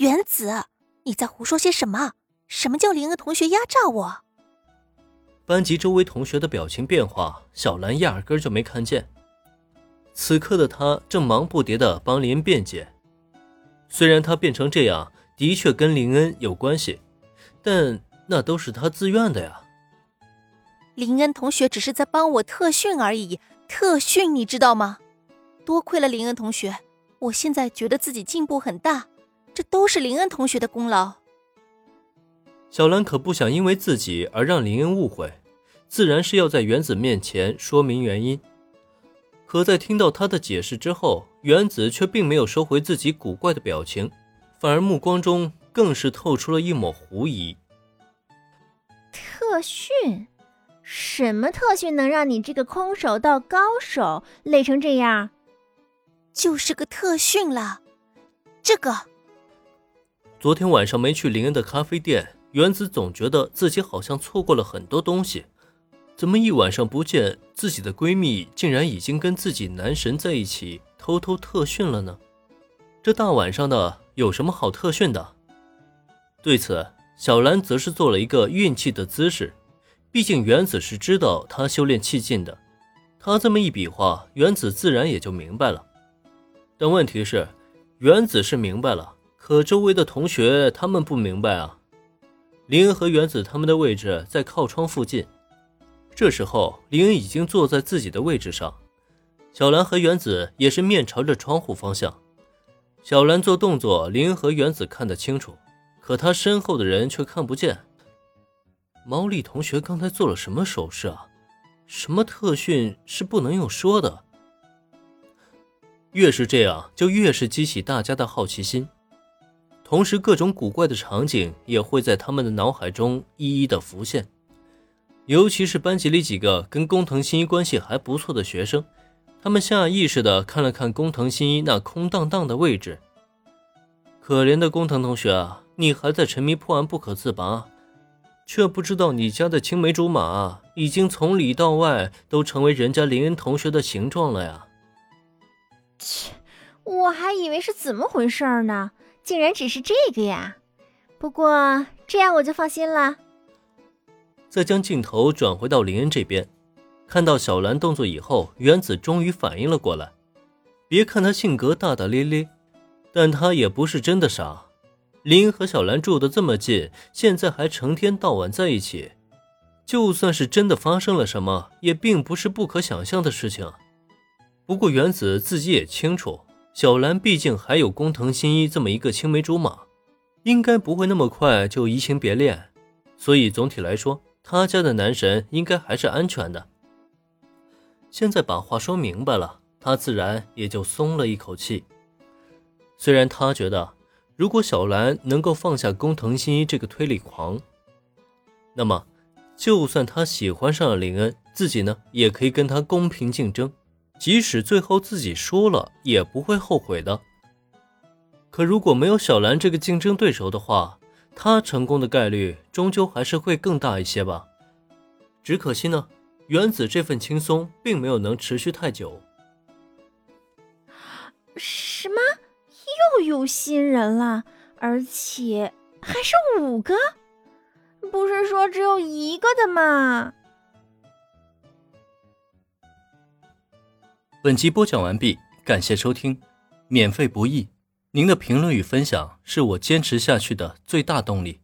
原子，你在胡说些什么？什么叫林恩同学压榨我？班级周围同学的表情变化，小兰压根就没看见。此刻的她正忙不迭地帮林恩辩解。虽然她变成这样的确跟林恩有关系，但那都是她自愿的呀。林恩同学只是在帮我特训而已，特训你知道吗？多亏了林恩同学，我现在觉得自己进步很大，这都是林恩同学的功劳。小兰可不想因为自己而让林恩误会，自然是要在原子面前说明原因。可在听到他的解释之后，原子却并没有收回自己古怪的表情，反而目光中更是透出了一抹狐疑。特训？什么特训能让你这个空手道高手累成这样？就是个特训了。这个，昨天晚上没去林恩的咖啡店，原子总觉得自己好像错过了很多东西。怎么一晚上不见自己的闺蜜，竟然已经跟自己男神在一起偷偷特训了呢？这大晚上的有什么好特训的？对此，小兰则是做了一个运气的姿势。毕竟原子是知道他修炼气劲的，他这么一比划，原子自然也就明白了。但问题是，原子是明白了，可周围的同学他们不明白啊。林恩和原子他们的位置在靠窗附近。这时候，林恩已经坐在自己的位置上，小兰和原子也是面朝着窗户方向。小兰做动作，林恩和原子看得清楚，可他身后的人却看不见。毛利同学刚才做了什么手势啊？什么特训是不能用说的？越是这样，就越是激起大家的好奇心，同时各种古怪的场景也会在他们的脑海中一一的浮现。尤其是班级里几个跟工藤新一关系还不错的学生，他们下意识的看了看工藤新一那空荡荡的位置。可怜的工藤同学啊，你还在沉迷破案不可自拔，却不知道你家的青梅竹马已经从里到外都成为人家林恩同学的形状了呀！切，我还以为是怎么回事呢，竟然只是这个呀！不过这样我就放心了。再将镜头转回到林恩这边，看到小兰动作以后，原子终于反应了过来。别看他性格大大咧咧，但他也不是真的傻。林恩和小兰住的这么近，现在还成天到晚在一起，就算是真的发生了什么，也并不是不可想象的事情。不过原子自己也清楚，小兰毕竟还有工藤新一这么一个青梅竹马，应该不会那么快就移情别恋，所以总体来说。他家的男神应该还是安全的。现在把话说明白了，他自然也就松了一口气。虽然他觉得，如果小兰能够放下工藤新一这个推理狂，那么就算他喜欢上了林恩，自己呢也可以跟他公平竞争，即使最后自己输了，也不会后悔的。可如果没有小兰这个竞争对手的话，他成功的概率终究还是会更大一些吧，只可惜呢，原子这份轻松并没有能持续太久。什么？又有新人了，而且还是五个？不是说只有一个的吗？本集播讲完毕，感谢收听，免费不易。您的评论与分享是我坚持下去的最大动力。